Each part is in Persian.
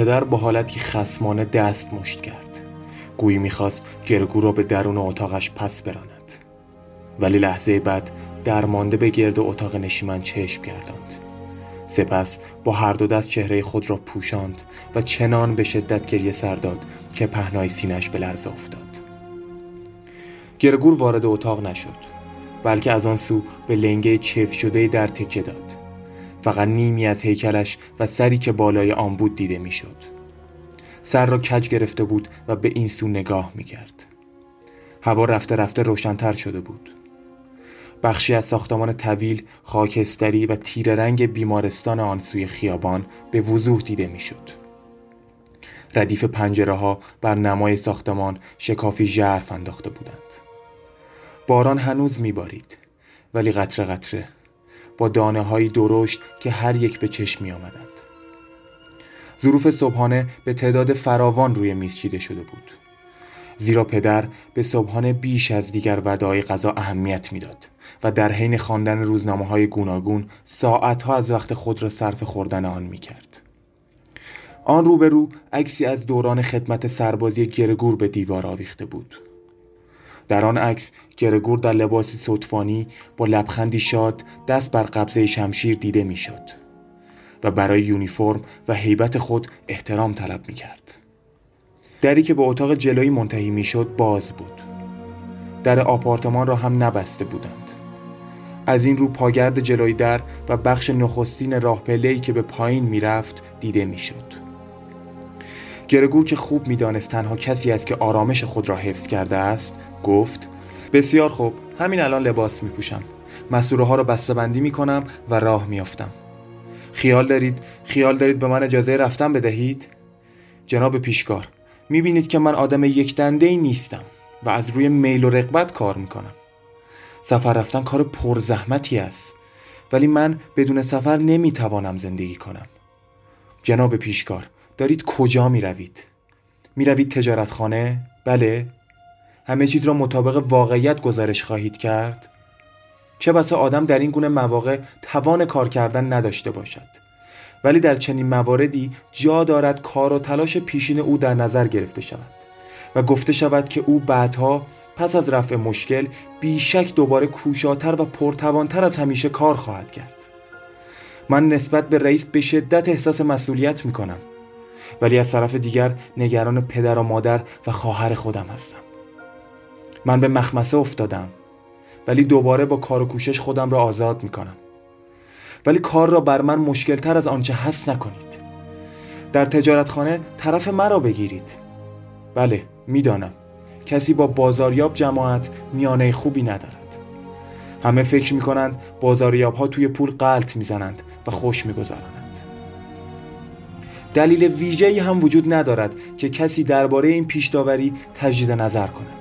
پدر با حالتی خسمانه دست مشت کرد. گویی می‌خواست گرگور را به درون اتاقش پس براند. ولی لحظه بعد درمانده به گرد اتاق نشیمن چشم گرداند. سپس با هر دو دست چهره خود را پوشاند و چنان به شدت گریه سر داد که پهنای سینش به لرزه افتاد. گرگور وارد اتاق نشد بلکه از آن سو به لنگه چف شده در تکه داد. فقط نیمی از هیکلش و سری که بالای آن بود دیده می‌شد. سر را کج گرفته بود و به این سو نگاه می کرد. هوا رفته رفته روشنتر شده بود. بخشی از ساختمان طویل، خاکستری و تیر رنگ بیمارستان آن سوی خیابان به وضوح دیده می‌شد. ردیف پنجره ها بر نمای ساختمان شکافی ژرف انداخته بودند. باران هنوز میبارید ولی قطره قطره با دانه های درشت که هر یک به چشم می آمدند. ظروف صبحانه به تعداد فراوان روی میز چیده شده بود. زیرا پدر به صبحانه بیش از دیگر ودای غذا اهمیت می‌داد و در حین خواندن روزنامه های گوناگون ساعتها از وقت خود را صرف خوردن آن می کرد. آن روبرو عکسی از دوران خدمت سربازی گرگور به دیوار آویخته بود. در آن عکس گرگور در لباسی صدفانی با لبخندی شاد دست بر قبضه شمشیر دیده می‌شد و برای یونیفرم و هیبت خود احترام طلب می کرد. دری که به اتاق جلویی منتهی می‌شد باز بود. در آپارتمان را هم نبسته بودند. از این رو پاگرد جلوی در و بخش نخستین راه که به پایین می‌رفت دیده می‌شد. گرگور که خوب می‌دانست تنها کسی است که آرامش خود را حفظ کرده است گفت بسیار خوب همین الان لباس می پوشم مسوره ها را بسته بندی می کنم و راه می افتم. خیال دارید خیال دارید به من اجازه رفتن بدهید جناب پیشکار می بینید که من آدم یک دنده ای نیستم و از روی میل و رقبت کار می کنم سفر رفتن کار پرزحمتی است ولی من بدون سفر نمی توانم زندگی کنم جناب پیشکار دارید کجا می روید؟ می روید تجارتخانه؟ بله؟ همه چیز را مطابق واقعیت گزارش خواهید کرد؟ چه بسا آدم در این گونه مواقع توان کار کردن نداشته باشد. ولی در چنین مواردی جا دارد کار و تلاش پیشین او در نظر گرفته شود و گفته شود که او بعدها پس از رفع مشکل بیشک دوباره کوشاتر و پرتوانتر از همیشه کار خواهد کرد. من نسبت به رئیس به شدت احساس مسئولیت می کنم ولی از طرف دیگر نگران پدر و مادر و خواهر خودم هستم. من به مخمسه افتادم. ولی دوباره با کار و کوشش خودم را آزاد می کنم ولی کار را بر من مشکل تر از آنچه هست نکنید. در تجارتخانه طرف مرا بگیرید. بله می‌دانم. کسی با بازاریاب جماعت میانه خوبی ندارد. همه فکر می کنند بازاریاب ها توی پول قلط می‌زنند و خوش میگذرانند. دلیل ویژه‌ای هم وجود ندارد که کسی درباره این پیش داوری تجدید نظر کند.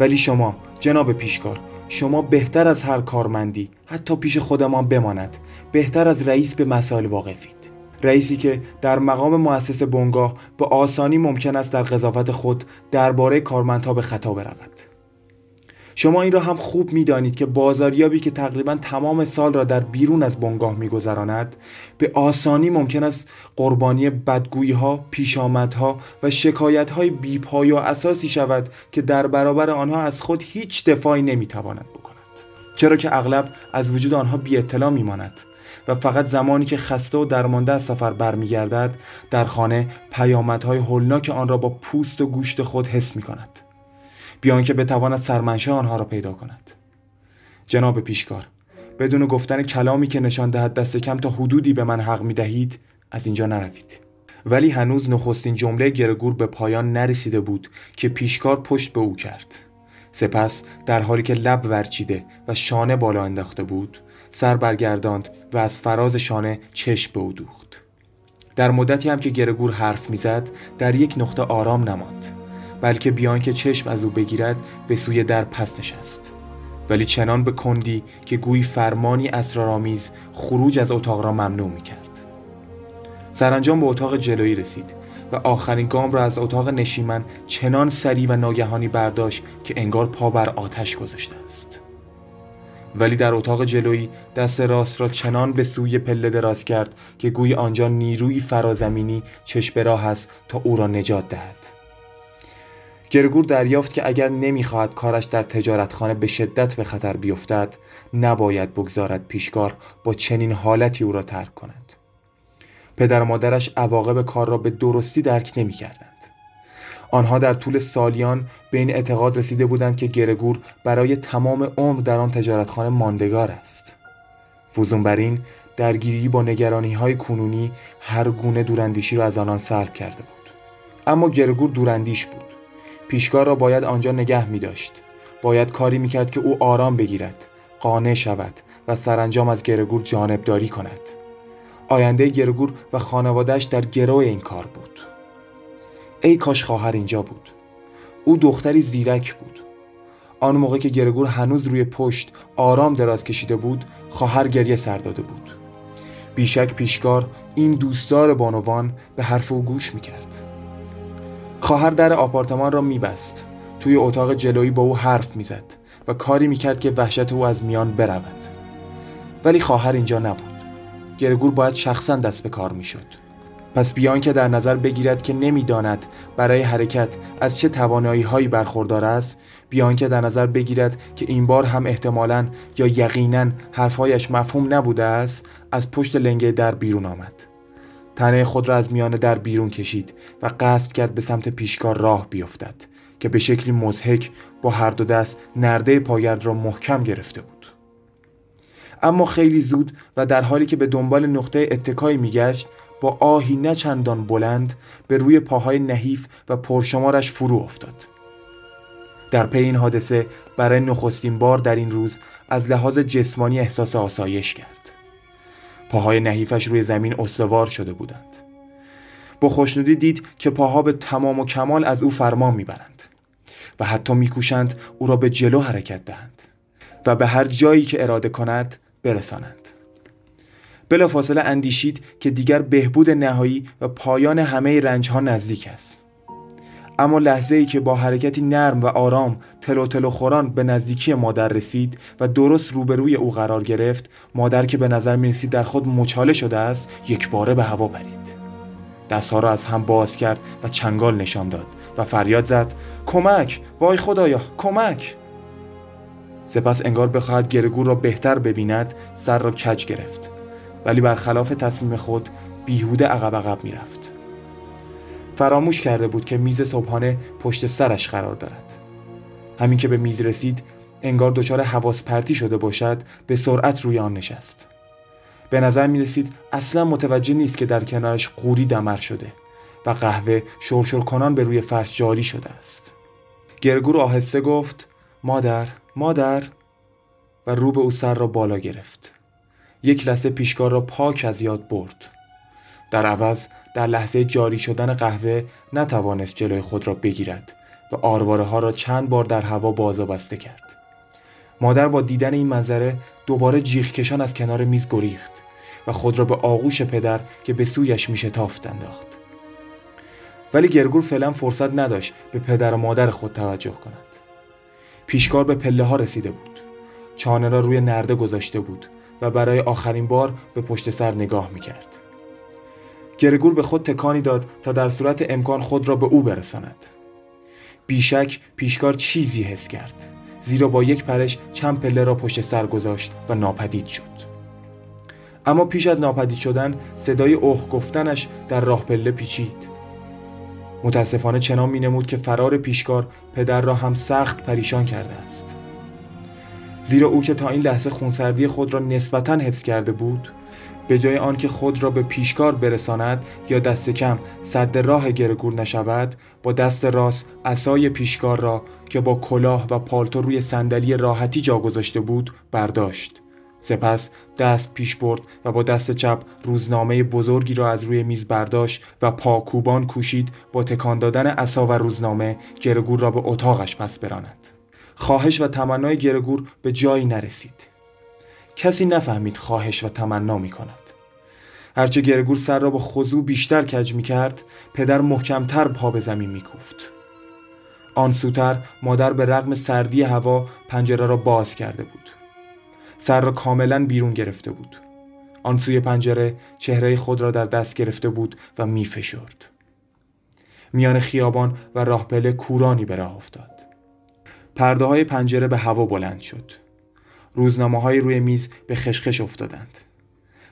ولی شما جناب پیشکار شما بهتر از هر کارمندی حتی پیش خودمان بماند. بهتر از رئیس به مسائل واقفید. رئیسی که در مقام مؤسس بنگاه به آسانی ممکن است در قضاوت خود درباره کارمندها به خطا برود. شما این را هم خوب می‌دانید که بازاریابی که تقریبا تمام سال را در بیرون از بنگاه میگذراند به آسانی ممکن است قربانی بدگویی ها، پیشامدها و شکایت های بیپای و اساسی شود که در برابر آنها از خود هیچ دفاعی نمی‌تواند بکند چرا که اغلب از وجود آنها بی اطلاع میماند و فقط زمانی که خسته و درمانده از سفر برمیگردد در خانه پیامدهای هولناک آن را با پوست و گوشت خود حس می کند. بیان که بتواند سرمنشه آنها را پیدا کند. جناب پیشکار بدون گفتن کلامی که نشان دهد دست کم تا حدودی به من حق می دهید از اینجا نروید. ولی هنوز نخستین جمله گرگور به پایان نرسیده بود که پیشکار پشت به او کرد. سپس در حالی که لب ورچیده و شانه بالا انداخته بود سر برگرداند و از فراز شانه چشم به او دوخت. در مدتی هم که گرگور حرف می‌زد در یک نقطه آرام نماند. بلکه بیان که چشم از او بگیرد به سوی در پس نشست. ولی چنان به کندی که گویی فرمانی اسرارآمیز خروج از اتاق را ممنوع می کرد سرانجام به اتاق جلویی رسید و آخرین گام را از اتاق نشیمن چنان سری و ناگهانی برداشت که انگار پا بر آتش گذاشته است. ولی در اتاق جلویی دست راست را چنان به سوی پله دراز کرد که گوی آنجا نیروی فرازمینی چشم راه است تا او را نجات دهد. گرگور دریافت که اگر نمی‌خواهد کارش در تجارتخانه به شدت به خطر بیفتد نباید بگذارد پیشکار با چنین حالتی او را ترک کند. پدر و مادرش عواقب کار را به درستی درک نمی‌کردند. آنها در طول سالیان به این اعتقاد رسیده بودند که گرگور برای تمام عمر در آن تجارتخانه ماندگار است. فوزون بر این درگیری با نگرانی های کنونی هر گونه دوراندیشی را از آنان سلب کرده بود. اما گرگور دوراندیش بود. پیشکار را باید آنجا نگه می داشت. باید کاری می کرد که او آرام بگیرد قانع شود و سرانجام از گرگور جانبداری کند. آینده گرگور و خانوادهش در گروه این کار بود. ای کاش خواهر اینجا بود. او دختری زیرک بود. آن موقع که گرگور هنوز روی پشت آرام دراز کشیده بود خواهر گریه سر داده بود. بیشک پیشکار این دوستدار بانوان به حرف او گوش می‌کرد خواهر در آپارتمان را میبست. توی اتاق جلویی با او حرف می‌زد و کاری می‌کرد که وحشت او از میان برود. ولی خواهر اینجا نبود. گرگور باید شخصا دست به کار می‌شد. پس بیان که در نظر بگیرد که نمی‌داند برای حرکت از چه توانایی هایی برخوردار است بیان که در نظر بگیرد که این بار هم احتمالا یا یقینا حرفهایش مفهوم نبوده است از پشت لنگه در بیرون آمد. تنه خود را از میان در بیرون کشید و قصد کرد به سمت پیشکار راه بیفتد که به شکلی مزهک با هر دو دست نرده پاگرد را محکم گرفته بود. اما خیلی زود و در حالی که به دنبال نقطه اتکایی میگشت با آهی نه چندان بلند به روی پاهای نحیف و پرشمارش فرو افتاد. در پی این حادثه برای نخستین بار در این روز از لحاظ جسمانی احساس آسایش کرد. پاهای نحیفش روی زمین استوار شده بودند. با خوشنودی دید که پاها به تمام و کمال از او فرمان می‌برند و حتی میکوشند او را به جلو حرکت دهند و به هر جایی که اراده کند برسانند. بلافاصله اندیشید که دیگر بهبود نهایی و پایان همه رنج ها نزدیک است. اما لحظه ای که با حرکتی نرم و آرام تلو تلو خوران به نزدیکی مادر رسید و درست روبروی او قرار گرفت مادر که به نظر می رسید در خود مچاله شده است یک باره به هوا پرید. دستها را از هم باز کرد و چنگال نشان داد و فریاد زد کمک! وای خدایا! کمک! سپس انگار بخواهد گرگور را بهتر ببیند سر را کج گرفت. ولی برخلاف تصمیم خود بیهوده عقب عقب می‌رفت. فراموش کرده بود که میز صبحانه پشت سرش قرار دارد. همین که به میز رسید انگار دچار حواس پرتی شده باشد به سرعت روی آن نشست. به نظر می رسید اصلا متوجه نیست که در کنارش قوری دمر شده و قهوه شرشر کنان به روی فرش جاری شده است. گرگور آهسته گفت مادر مادر. و رو به او سر را بالا گرفت. یک لحظه پیشکار را پاک از یاد برد. در عوض در لحظه جاری شدن قهوه نتوانست جلوی خود را بگیرد و آرواره ها را چند بار در هوا باز و بسته کرد. مادر با دیدن این منظره دوباره جیغ کشان از کنار میز گریخت و خود را به آغوش پدر که به سویش میشه تافت انداخت. ولی گرگور فعلا فرصت نداشت به پدر و مادر خود توجه کند. پیشکار به پله ها رسیده بود. چانه را روی نرده گذاشته بود و برای آخرین بار به پشت سر نگاه می‌کرد. گرگور به خود تکانی داد تا در صورت امکان خود را به او برساند. بیشک پیشکار چیزی حس کرد زیرا با یک پرش چند پله را پشت سر گذاشت و ناپدید شد. اما پیش از ناپدید شدن صدای اوه گفتنش در راه پله پیچید. متاسفانه چنان می نمود که فرار پیشکار پدر را هم سخت پریشان کرده است. زیرا او که تا این لحظه خونسردی خود را نسبتا حفظ کرده بود به جای آنکه خود را به پیشکار برساند یا دست کم صد راه گرگور نشود با دست راست اسای پیشکار را که با کلاه و پالتو روی صندلی راحتی جا گذاشته بود برداشت. سپس دست پیش برد و با دست چپ روزنامه بزرگی را از روی میز برداشت و پاکوبان کوشید با تکان دادن عصا و روزنامه گرگور را به اتاقش پس براند. خواهش و تمنای گرگور به جایی نرسید. کسی نفهمید خواهش و تمنا می کند هرچه گرگور سر را با خضوع بیشتر کج می کرد پدر محکمتر پا به زمین می کوفت. آن سوتر مادر به رغم سردی هوا پنجره را باز کرده بود. سر را کاملا بیرون گرفته بود. آن سوی پنجره چهره خود را در دست گرفته بود و می فشرد. میان خیابان و راهپله کورانی به راه افتاد. پرده های پنجره به هوا بلند شد. روزنامه های روی میز به خشخش افتادند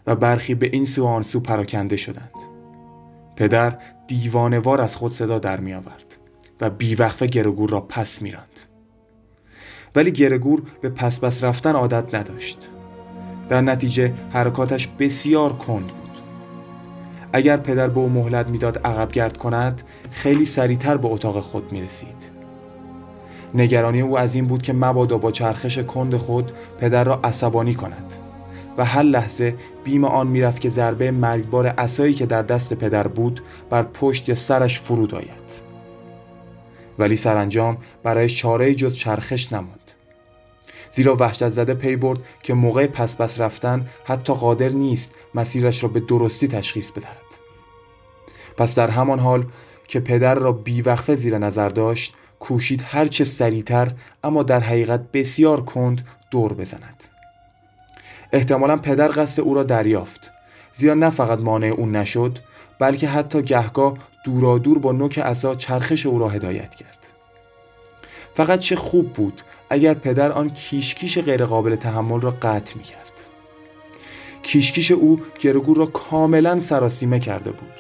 و برخی به این سو آن سو پراکنده شدند. پدر دیوانوار از خود صدا در می آورد و بیوقفه گرگور را پس میراند. ولی گرگور به پس پس رفتن عادت نداشت. در نتیجه حرکاتش بسیار کند بود. اگر پدر به او مهلت می‌داد عقب گرد کند خیلی سریعتر به اتاق خود می رسید نگرانی او از این بود که مبادا با چرخش کند خود پدر را عصبانی کند. و هر لحظه بیم آن می‌رفت که ضربه مرگبار اسایی که در دست پدر بود بر پشت یا سرش فرود آید. ولی سرانجام برایش چاره جز چرخش نماند. زیرا وحشت زده پی برد که موقع پس پس رفتن حتی قادر نیست مسیرش را به درستی تشخیص بدهد. پس در همان حال که پدر را بیوقفه زیر نظر داشت کوشید هرچه سریعتر اما در حقیقت بسیار کند دور بزند. احتمالا پدر قصد او را دریافت. زیرا نه فقط مانع او نشد بلکه حتی گهگاه دورادور با نوک عصا چرخش او را هدایت کرد. فقط چه خوب بود اگر پدر آن کیشکیش غیرقابل تحمل را قطع می کرد کیشکیش او گرگور را کاملا سراسیمه کرده بود.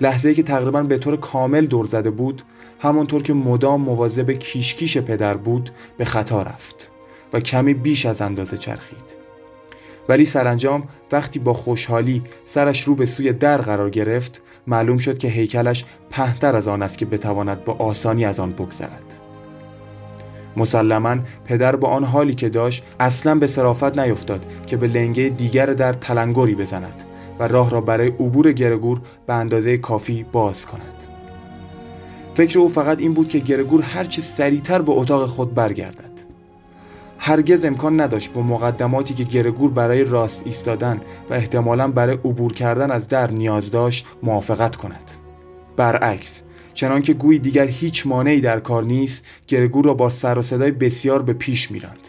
لحظه که تقریبا به طور کامل دور زده بود همانطور که مدام مواظب کیشکیش پدر بود به خطا رفت و کمی بیش از اندازه چرخید. ولی سرانجام وقتی با خوشحالی سرش رو به سوی در قرار گرفت معلوم شد که هیکلش پهتر از آن است که بتواند با آسانی از آن بگذرد. مسلما پدر با آن حالی که داشت اصلا به صرافت نیفتاد که به لنگه دیگر در تلنگری بزند و راه را برای عبور گرگور به اندازه کافی باز کند. فکر او فقط این بود که گرگور هرچه سریعتر به اتاق خود برگردد. هرگز امکان نداشت با مقدماتی که گرگور برای راست ایستادن و احتمالا برای عبور کردن از در نیاز داشت موافقت کند. برعکس چنانکه گویی دیگر هیچ مانعی در کار نیست گرگور را با سر و صدای بسیار به پیش میراند.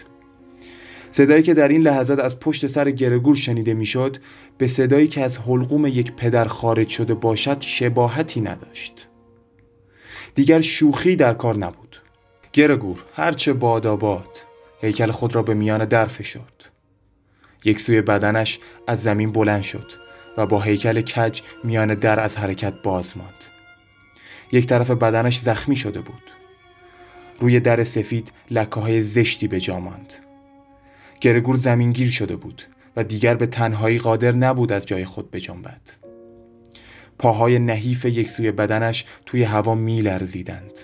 صدایی که در این لحظات از پشت سر گرگور شنیده می‌شد به صدایی که از حلقوم یک پدر خارج شده باشد شباهتی نداشت. شوخی در کار نبود. گرگور هرچه باداباد هیکل خود را به میان در فشرد. یک سوی بدنش از زمین بلند شد و با هیکل کج میان در از حرکت باز ماند. یک طرف بدنش زخمی شده بود. روی در سفید لکه های زشتی به جا ماند. گرگور زمینگیر شده بود و دیگر به تنهایی قادر نبود از جای خود بجنبد. پاهای نحیف یک سوی بدنش توی هوا می لرزیدند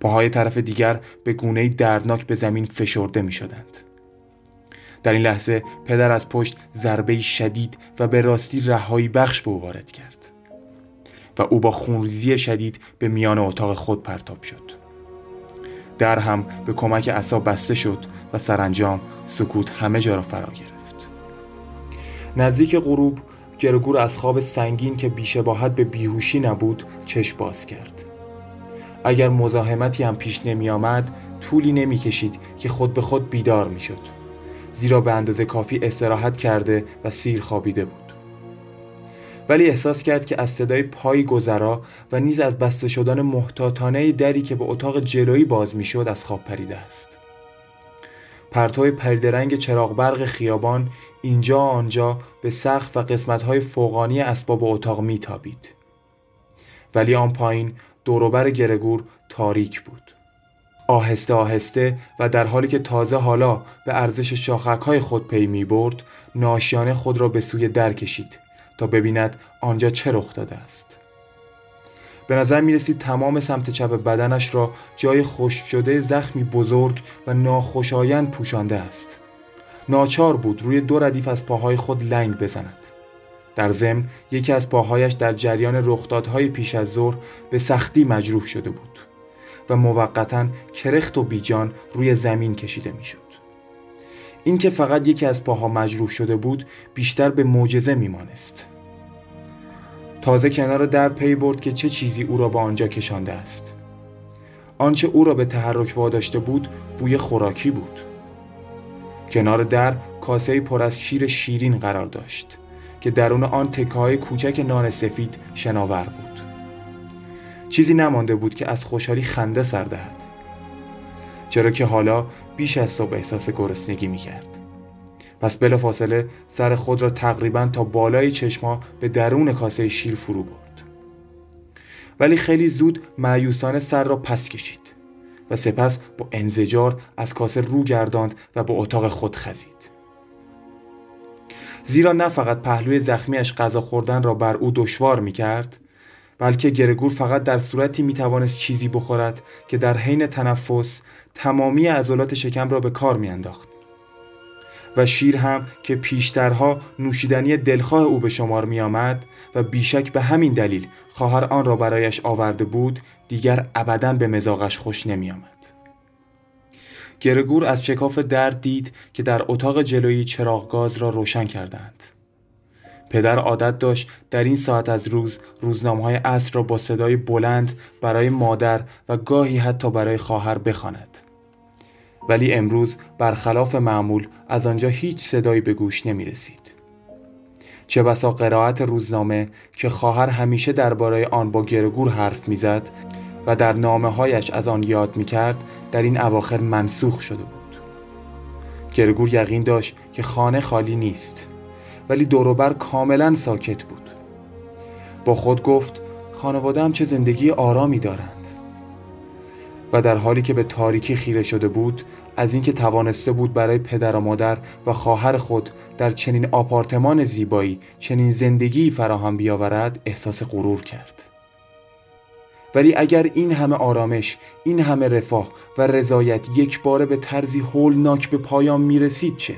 پاهای طرف دیگر به گونه دردناک به زمین فشرده می شدند. در این لحظه پدر از پشت ضربه شدید و به راستی رهایی بخش به او وارد کرد و او با خونریزی شدید به میان اتاق خود پرتاب شد. در هم به کمک عصا بسته شد و سرانجام سکوت همه جا را فرا گرفت. نزدیک غروب گرگور از خواب سنگین که بیشباهت به بیهوشی نبود چشم باز کرد. اگر مزاحمتی هم پیش نمی آمد طولی نمی کشید که خود به خود بیدار می شد. زیرا به اندازه کافی استراحت کرده و سیر خوابیده بود. ولی احساس کرد که از صدای پای گذرا و نیز از بسته شدن محتاطانه دری که به اتاق جلویی باز می‌شد از خواب پریده است. پرتو پردرنگ چراغ برق خیابان اینجا آنجا به سقف و قسمتهای فوقانی اسباب اتاق میتابید. ولی آن پایین دوروبر گرگور تاریک بود. آهسته آهسته و در حالی که تازه حالا به ارزش شاخکهای خود پی می برد ناشیانه خود را به سوی در کشید تا ببیند آنجا چه رخ داده است. به نظر می رسید تمام سمت چپ بدنش را جای خشک شده زخمی بزرگ و ناخوشایند پوشانده است. ناچار بود روی دو ردیف از پاهای خود لنگ بزند در ضمن یکی از پاهایش در جریان رخدادهای پیش از ظهر به سختی مجروح شده بود و موقتا کرخت و بیجان روی زمین کشیده می‌شد. اینکه فقط یکی از پاها مجروح شده بود بیشتر به معجزه میمانست. تازه کنار در پی برد که چه چیزی او را به آنجا کشانده است. آنچه او را به تحرک واداشته بود بوی خوراکی بود. کنار در کاسه پر از شیر شیرین قرار داشت که درون آن تکه کوچک نان سفید شناور بود. چیزی نمانده بود که از خوشحالی خنده سر دهد چرا که حالا بیش از صبح احساس گرسنگی می‌کرد. پس فاصله سر خود را تقریبا تا بالای چشما به درون کاسه شیر فرو برد. ولی خیلی زود معیوسانه سر را پس کشید. و سپس با انزجار از کاسه رو گرداند و به اتاق خود خزید زیرا نه فقط پهلوی زخمیش غذا خوردن را بر او دشوار می کرد بلکه گرگور فقط در صورتی می توانست چیزی بخورد که در حین تنفس تمامی عضلات شکم را به کار می انداخت. و شیر هم که پیشترها نوشیدنی دلخواه او به شمار می آمد و بیشک به همین دلیل خواهر آن را برایش آورده بود دیگر ابدا به مزاقش خوش نمی آمد. گرگور از شکاف در دید که در اتاق جلویی چراغ گاز را روشن کردند. پدر عادت داشت در این ساعت از روز روزنامه های عصر را با صدای بلند برای مادر و گاهی حتی برای خواهر بخواند. ولی امروز برخلاف معمول از آنجا هیچ صدایی به گوش نمی رسید. چه بسا قرائت روزنامه که خواهر همیشه درباره آن با گرگور حرف می‌زد و در نامه هایش از آن یاد می کرد در این اواخر منسوخ شده بود. گرگور یقین داشت که خانه خالی نیست ولی دوروبر کاملا ساکت بود. با خود گفت خانواده هم چه زندگی آرامی دارند. و در حالی که به تاریکی خیره شده بود از اینکه توانسته بود برای پدر و مادر و خواهر خود در چنین آپارتمان زیبایی چنین زندگی فراهم بیاورد احساس غرور کرد. ولی اگر این همه آرامش این همه رفاه و رضایت یک باره به طرزی هولناک به پایان می‌رسید چه؟